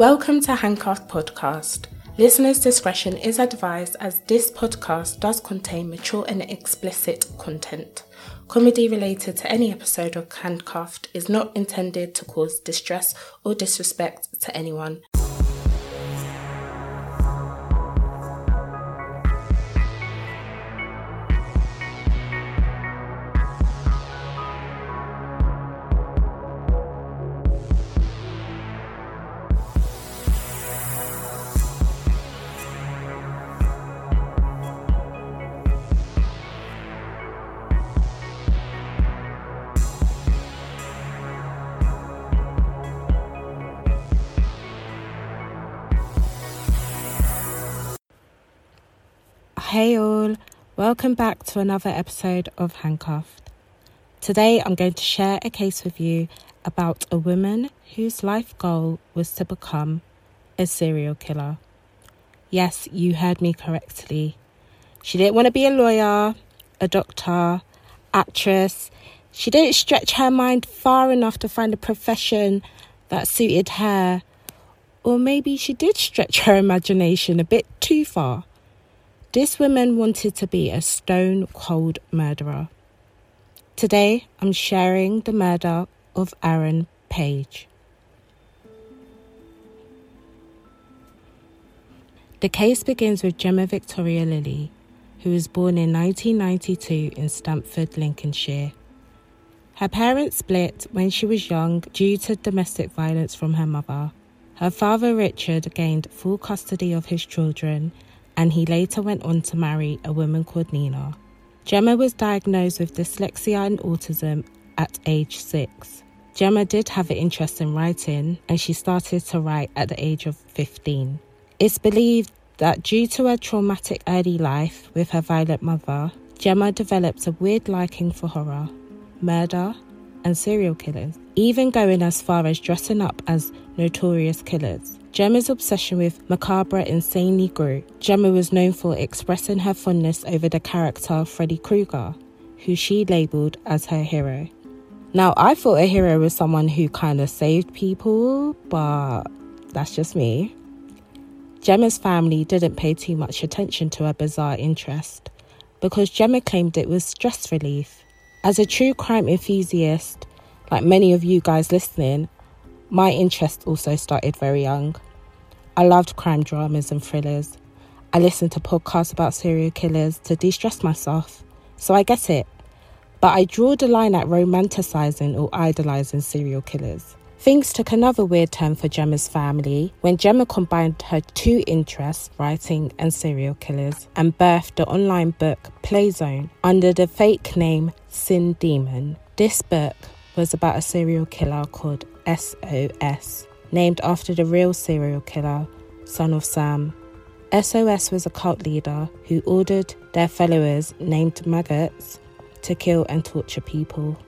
Welcome to Handcuffed Podcast. Listeners' discretion is advised as this podcast does contain mature and explicit content. Comedy related to any episode of Handcuffed is not intended to cause distress or disrespect to anyone. Hey all, welcome back to another episode of Handcuffed. Today I'm going to share a case with you about a woman whose life goal was to become a serial killer. Yes, you heard me correctly. She didn't want to be a lawyer, a doctor, actress. She didn't stretch her mind far enough to find a profession that suited her. Or maybe she did stretch her imagination a bit too far. This woman wanted to be a stone cold murderer. Today, I'm sharing the murder of Aaron Page. The case begins with Gemma Victoria Lilley, who was born in 1992 in Stamford, Lincolnshire. Her parents split when she was young due to domestic violence from her mother. Her father, Richard, gained full custody of his children and he later went on to marry a woman called Nina. Gemma was diagnosed with dyslexia and autism at age six. Gemma did have an interest in writing and she started to write at the age of 15. It's believed that due to her traumatic early life with her violent mother, Gemma developed a weird liking for horror, murder, and serial killers, even going as far as dressing up as notorious killers. Gemma's obsession with macabre insanely grew. Gemma was known for expressing her fondness over the character Freddy Krueger, who she labelled as her hero. Now, I thought a hero was someone who kind of saved people, but that's just me. Gemma's family didn't pay too much attention to her bizarre interest because Gemma claimed it was stress relief. As a true crime enthusiast, like many of you guys listening, my interest also started very young. I loved crime dramas and thrillers. I listened to podcasts about serial killers to de stress myself, so I get it. But I draw the line at romanticizing or idolizing serial killers. Things took another weird turn for Gemma's family when Gemma combined her two interests, writing and serial killers, and birthed the online book Playzone under the fake name Sin Demon. This book was about a serial killer called SOS, named after the real serial killer, son of Sam. SOS was a cult leader who ordered their followers, named maggots, to kill and torture people.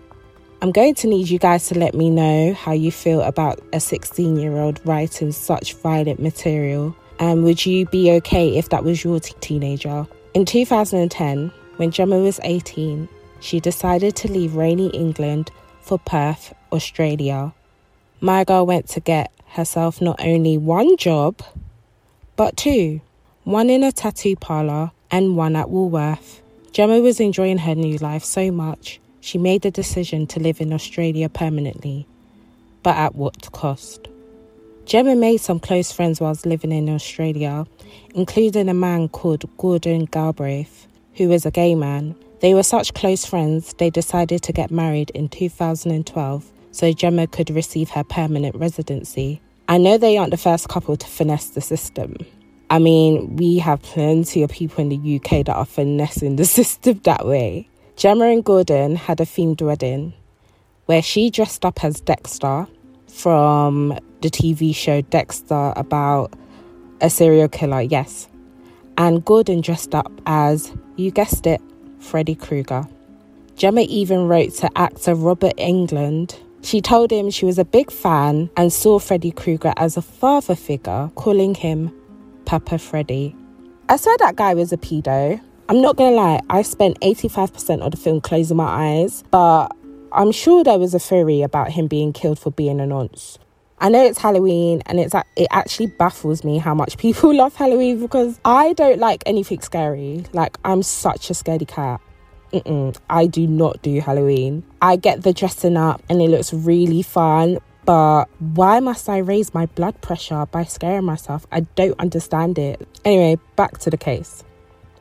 I'm going to need you guys to let me know how you feel about a 16 year old writing such violent material. And would you be okay if that was your t- teenager? In 2010, when Gemma was 18, she decided to leave rainy England for Perth, Australia. My girl went to get herself not only one job, but two one in a tattoo parlour and one at Woolworth. Gemma was enjoying her new life so much, she made the decision to live in Australia permanently. But at what cost? Gemma made some close friends whilst living in Australia, including a man called Gordon Galbraith, who was a gay man. They were such close friends, they decided to get married in 2012 so Gemma could receive her permanent residency. I know they aren't the first couple to finesse the system. I mean, we have plenty of people in the UK that are finessing the system that way. Gemma and Gordon had a themed wedding where she dressed up as Dexter from the TV show Dexter about a serial killer, yes. And Gordon dressed up as, you guessed it, Freddy Krueger. Gemma even wrote to actor Robert Englund. she told him she was a big fan and saw Freddy Krueger as a father figure, calling him Papa Freddy. I swear that guy was a pedo. I'm not gonna lie, I spent 85% of the film closing my eyes, but I'm sure there was a theory about him being killed for being a nonce. I know it's Halloween and it's it actually baffles me how much people love Halloween because I don't like anything scary. Like I'm such a scaredy cat. Mm-mm, I do not do Halloween. I get the dressing up and it looks really fun, but why must I raise my blood pressure by scaring myself? I don't understand it. Anyway, back to the case.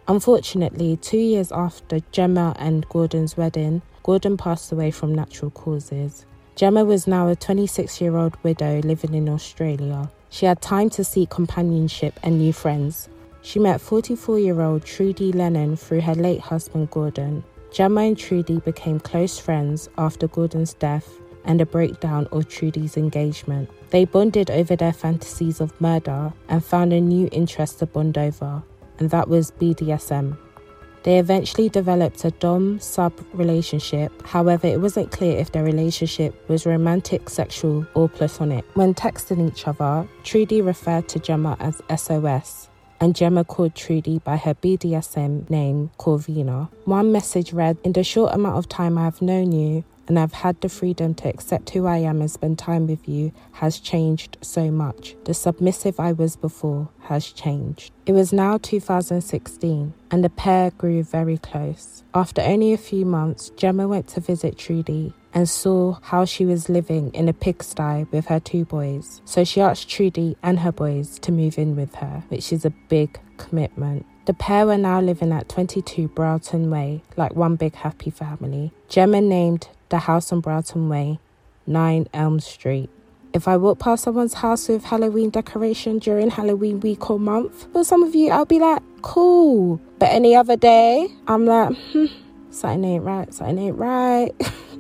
Unfortunately, two years after Gemma and Gordon's wedding, Gordon passed away from natural causes. Gemma was now a 26 year old widow living in Australia. She had time to seek companionship and new friends. She met 44 year old Trudy Lenon through her late husband Gordon. Gemma and Trudy became close friends after Gordon's death and a breakdown of Trudy's engagement. They bonded over their fantasies of murder and found a new interest to bond over, and that was BDSM. They eventually developed a Dom sub relationship, however, it wasn't clear if their relationship was romantic, sexual, or platonic. When texting each other, Trudy referred to Gemma as SOS, and Gemma called Trudy by her BDSM name, Corvina. One message read In the short amount of time I have known you, and I've had the freedom to accept who I am and spend time with you has changed so much. The submissive I was before has changed. It was now 2016, and the pair grew very close. After only a few months, Gemma went to visit Trudy and saw how she was living in a pigsty with her two boys. So she asked Trudy and her boys to move in with her, which is a big commitment. The pair were now living at 22 Broughton Way, like one big happy family. Gemma named the house on Broughton Way, 9 Elm Street. If I walk past someone's house with Halloween decoration during Halloween week or month, for some of you, I'll be like, cool. But any other day, I'm like, hmm, something ain't right, something ain't right.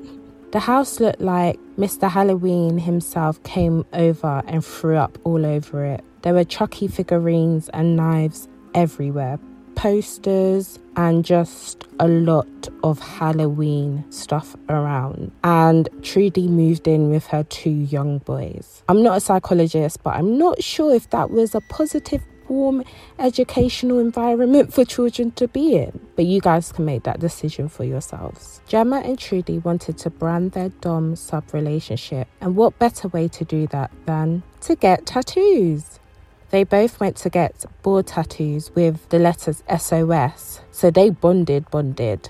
the house looked like Mr. Halloween himself came over and threw up all over it. There were Chucky figurines and knives everywhere posters and just a lot of Halloween stuff around. And Trudy moved in with her two young boys. I'm not a psychologist, but I'm not sure if that was a positive warm educational environment for children to be in. But you guys can make that decision for yourselves. Gemma and Trudy wanted to brand their Dom sub relationship, and what better way to do that than to get tattoos? They both went to get board tattoos with the letters SOS, so they bonded, bonded.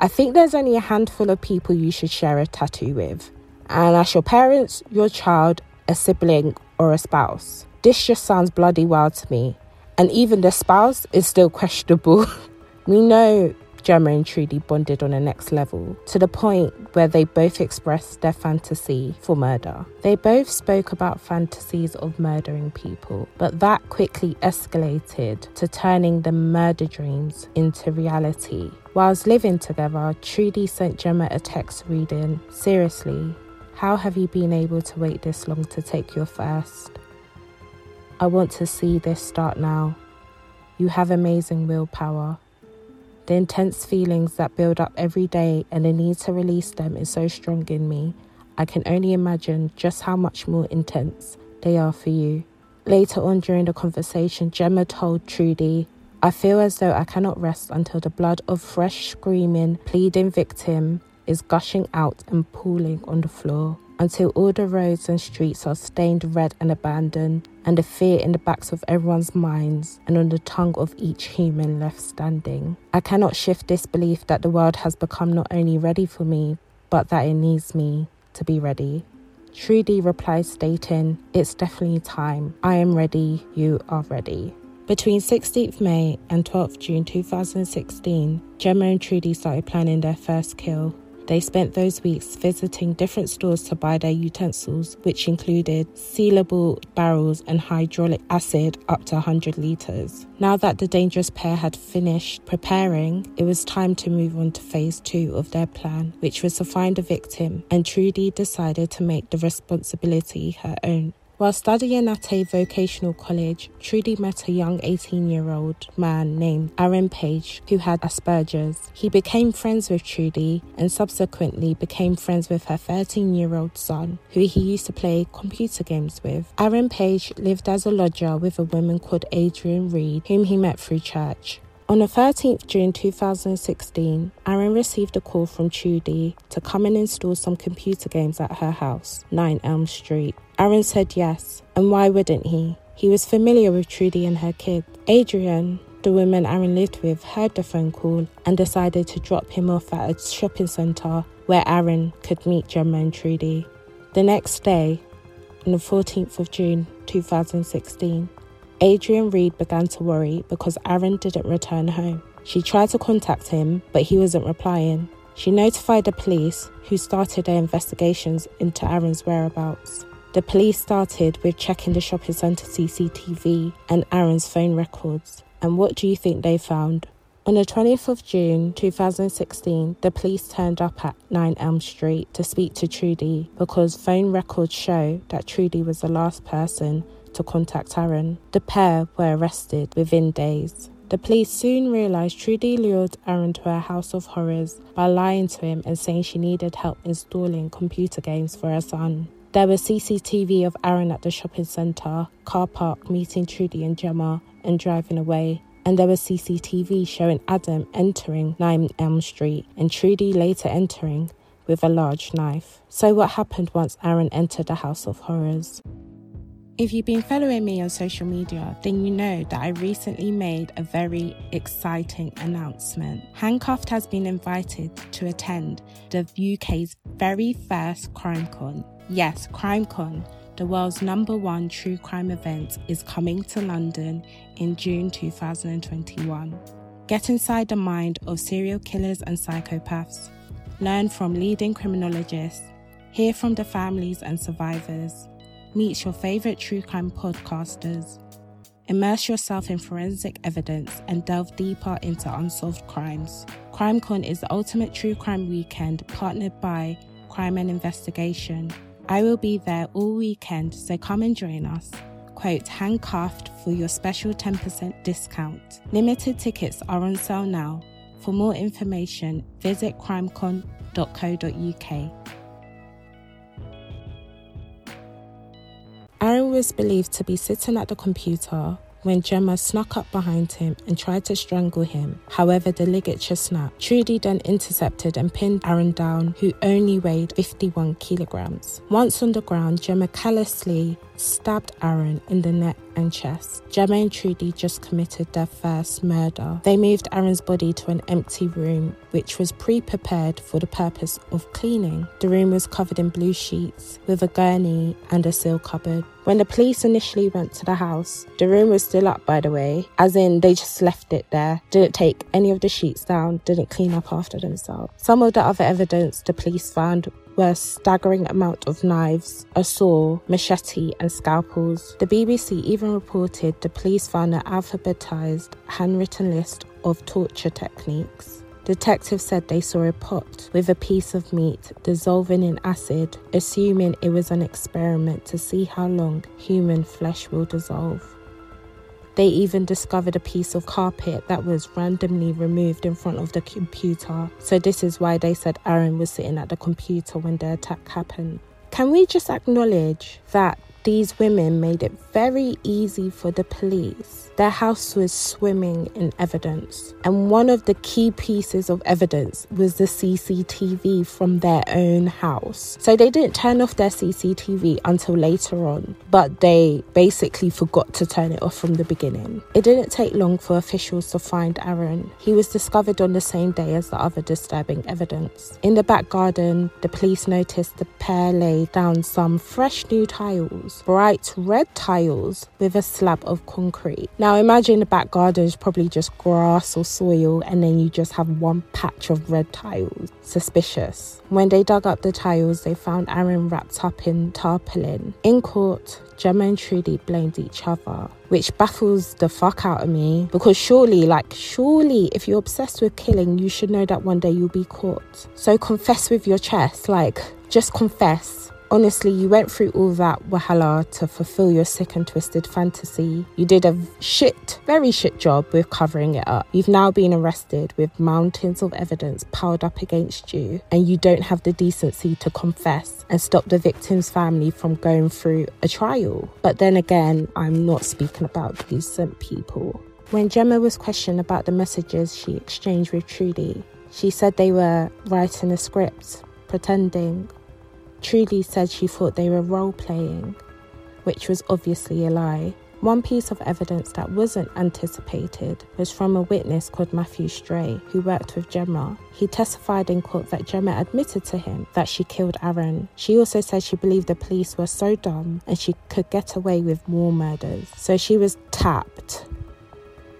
I think there's only a handful of people you should share a tattoo with, and that's your parents, your child, a sibling, or a spouse. This just sounds bloody wild to me, and even the spouse is still questionable. we know Gemma and Trudy bonded on a next level to the point where they both expressed their fantasy for murder. They both spoke about fantasies of murdering people, but that quickly escalated to turning the murder dreams into reality. Whilst living together, Trudy sent Gemma a text reading, Seriously, how have you been able to wait this long to take your first? I want to see this start now. You have amazing willpower. The intense feelings that build up every day and the need to release them is so strong in me. I can only imagine just how much more intense they are for you. Later on during the conversation, Gemma told Trudy, I feel as though I cannot rest until the blood of fresh, screaming, pleading victim is gushing out and pooling on the floor until all the roads and streets are stained red and abandoned, and the fear in the backs of everyone's minds and on the tongue of each human left standing. I cannot shift this belief that the world has become not only ready for me, but that it needs me to be ready. Trudy replies, stating, It's definitely time. I am ready. You are ready. Between 16th May and 12th June 2016, Gemma and Trudy started planning their first kill. They spent those weeks visiting different stores to buy their utensils, which included sealable barrels and hydraulic acid up to 100 litres. Now that the dangerous pair had finished preparing, it was time to move on to phase two of their plan, which was to find a victim, and Trudy decided to make the responsibility her own. While studying at a vocational college, Trudy met a young 18 year old man named Aaron Page who had Asperger's. He became friends with Trudy and subsequently became friends with her 13 year old son, who he used to play computer games with. Aaron Page lived as a lodger with a woman called Adrian Reed, whom he met through church. On the 13th June 2016, Aaron received a call from Trudy to come and install some computer games at her house, 9 Elm Street. Aaron said yes, and why wouldn't he? He was familiar with Trudy and her kid. Adrian, the woman Aaron lived with, heard the phone call and decided to drop him off at a shopping centre where Aaron could meet Gemma and Trudy. The next day, on the 14th of June 2016, Adrian Reed began to worry because Aaron didn't return home. She tried to contact him, but he wasn't replying. She notified the police, who started their investigations into Aaron's whereabouts. The police started with checking the shopping centre CCTV and Aaron's phone records. And what do you think they found? On the 20th of June 2016, the police turned up at 9 Elm Street to speak to Trudy because phone records show that Trudy was the last person to contact Aaron. The pair were arrested within days. The police soon realised Trudy lured Aaron to her house of horrors by lying to him and saying she needed help installing computer games for her son. There was CCTV of Aaron at the shopping centre, car park, meeting Trudy and Gemma and driving away. And there was CCTV showing Adam entering 9 Elm Street and Trudy later entering with a large knife. So, what happened once Aaron entered the House of Horrors? If you've been following me on social media, then you know that I recently made a very exciting announcement. Handcuffed has been invited to attend the UK's very first CrimeCon. Yes, CrimeCon, the world's number one true crime event, is coming to London in June 2021. Get inside the mind of serial killers and psychopaths. Learn from leading criminologists. Hear from the families and survivors. Meet your favorite true crime podcasters. Immerse yourself in forensic evidence and delve deeper into unsolved crimes. CrimeCon is the ultimate true crime weekend partnered by Crime and Investigation I will be there all weekend, so come and join us. Quote, handcuffed for your special 10% discount. Limited tickets are on sale now. For more information, visit crimecon.co.uk. was believed to be sitting at the computer when Gemma snuck up behind him and tried to strangle him. However, the ligature snapped. Trudy then intercepted and pinned Aaron down, who only weighed 51 kilograms. Once on the ground, Gemma callously stabbed Aaron in the neck and chest. Gemma and Trudy just committed their first murder. They moved Aaron's body to an empty room, which was pre prepared for the purpose of cleaning. The room was covered in blue sheets with a gurney and a seal cupboard. When the police initially went to the house, the room was still up, by the way, as in they just left it there, didn't take any of the sheets down, didn't clean up after themselves. Some of the other evidence the police found were a staggering amount of knives, a saw, machete, and scalpels. The BBC even reported the police found an alphabetized handwritten list of torture techniques. Detectives said they saw a pot with a piece of meat dissolving in acid, assuming it was an experiment to see how long human flesh will dissolve. They even discovered a piece of carpet that was randomly removed in front of the computer. So, this is why they said Aaron was sitting at the computer when the attack happened. Can we just acknowledge that these women made it very easy for the police. Their house was swimming in evidence, and one of the key pieces of evidence was the CCTV from their own house. So they didn't turn off their CCTV until later on, but they basically forgot to turn it off from the beginning. It didn't take long for officials to find Aaron. He was discovered on the same day as the other disturbing evidence. In the back garden, the police noticed the pair lay down some fresh new tiles tiles, bright red tiles with a slab of concrete. Now imagine the back garden is probably just grass or soil, and then you just have one patch of red tiles. Suspicious. When they dug up the tiles, they found Aaron wrapped up in tarpaulin. In court, Gemma and Trudy blamed each other, which baffles the fuck out of me because surely, like, surely, if you're obsessed with killing, you should know that one day you'll be caught. So confess with your chest, like, just confess honestly, you went through all that wahala to fulfill your sick and twisted fantasy. You did a shit, very shit job with covering it up. You've now been arrested with mountains of evidence piled up against you, and you don't have the decency to confess and stop the victim's family from going through a trial. But then again, I'm not speaking about decent people. When Gemma was questioned about the messages she exchanged with Trudy, she said they were writing a script, pretending Trudy said she thought they were role playing. which was obviously a lie. One piece of evidence that wasn't anticipated was from a witness called Matthew Stray, who worked with Gemma. He testified in court that Gemma admitted to him that she killed Aaron. She also said she believed the police were so dumb and she could get away with more murders. So she was tapped.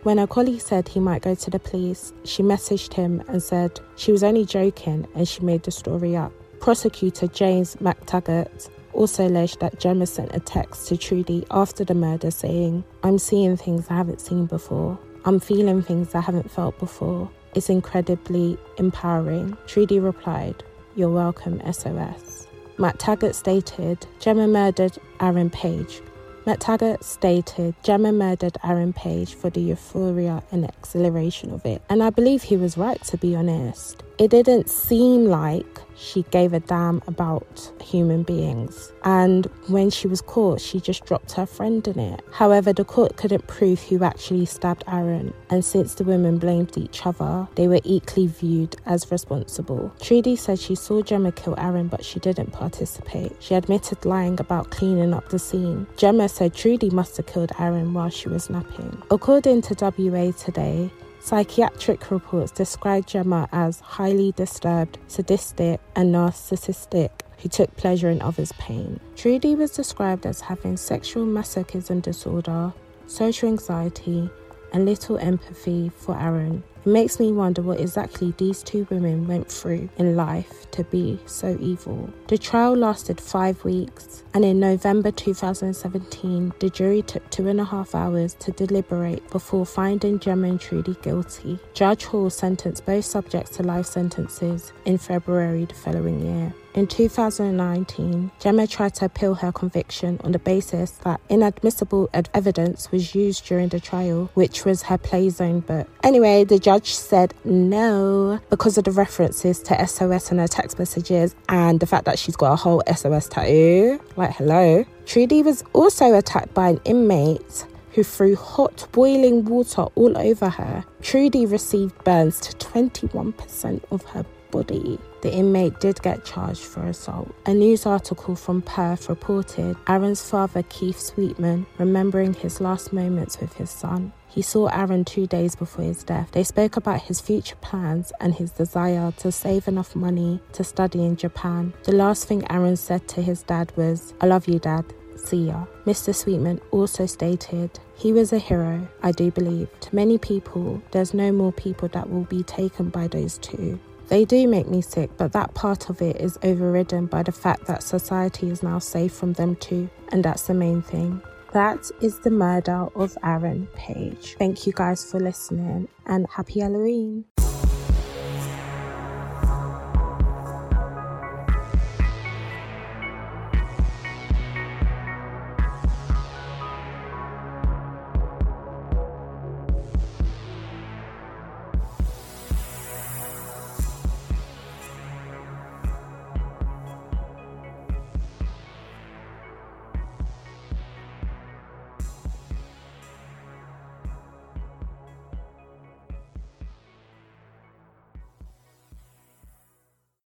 When her colleague said he might go to the police, she messaged him and said she was only joking and she made the story up. Prosecutor James McTaggart also alleged that Gemma sent a text to Trudy after the murder saying, I'm seeing things I haven't seen before. I'm feeling things I haven't felt before. It's incredibly empowering. Trudy replied, You're welcome, SOS. McTaggart stated, Gemma murdered Aaron Page. McTaggart stated Gemma murdered Aaron Page for the euphoria and exhilaration of it. And I believe he was right, to be honest. It didn't seem like she gave a damn about human beings. And when she was caught, she just dropped her friend in it. However, the court couldn't prove who actually stabbed Aaron, and since the women blamed each other, they were equally viewed as responsible. Trudy said she saw Gemma kill Aaron, but she didn't participate. She admitted lying about cleaning up the scene. Gemma said Trudy must have killed Aaron while she was napping. According to WA Today, Psychiatric reports describe Gemma as highly disturbed, sadistic, and narcissistic who took pleasure in others' pain. Trudy was described as having sexual masochism disorder, social anxiety, and little empathy for Aaron. It makes me wonder what exactly these two women went through in life to be so evil. The trial lasted five weeks, and in November 2017, the jury took two and a half hours to deliberate before finding Gemma and Trudy guilty. Judge Hall sentenced both subjects to life sentences in February the following year. In 2019, Gemma tried to appeal her conviction on the basis that inadmissible evidence was used during the trial, which was her play zone book. Anyway, the judge said no because of the references to SOS in her text messages and the fact that she's got a whole SOS tattoo. Like, hello. Trudy was also attacked by an inmate who threw hot boiling water all over her. Trudy received burns to 21% of her body. The inmate did get charged for assault. A news article from Perth reported Aaron's father, Keith Sweetman, remembering his last moments with his son. He saw Aaron two days before his death. They spoke about his future plans and his desire to save enough money to study in Japan. The last thing Aaron said to his dad was, I love you, dad. See ya. Mr. Sweetman also stated, He was a hero, I do believe. To many people, there's no more people that will be taken by those two. They do make me sick, but that part of it is overridden by the fact that society is now safe from them too, and that's the main thing. That is the murder of Aaron Page. Thank you guys for listening and happy Halloween.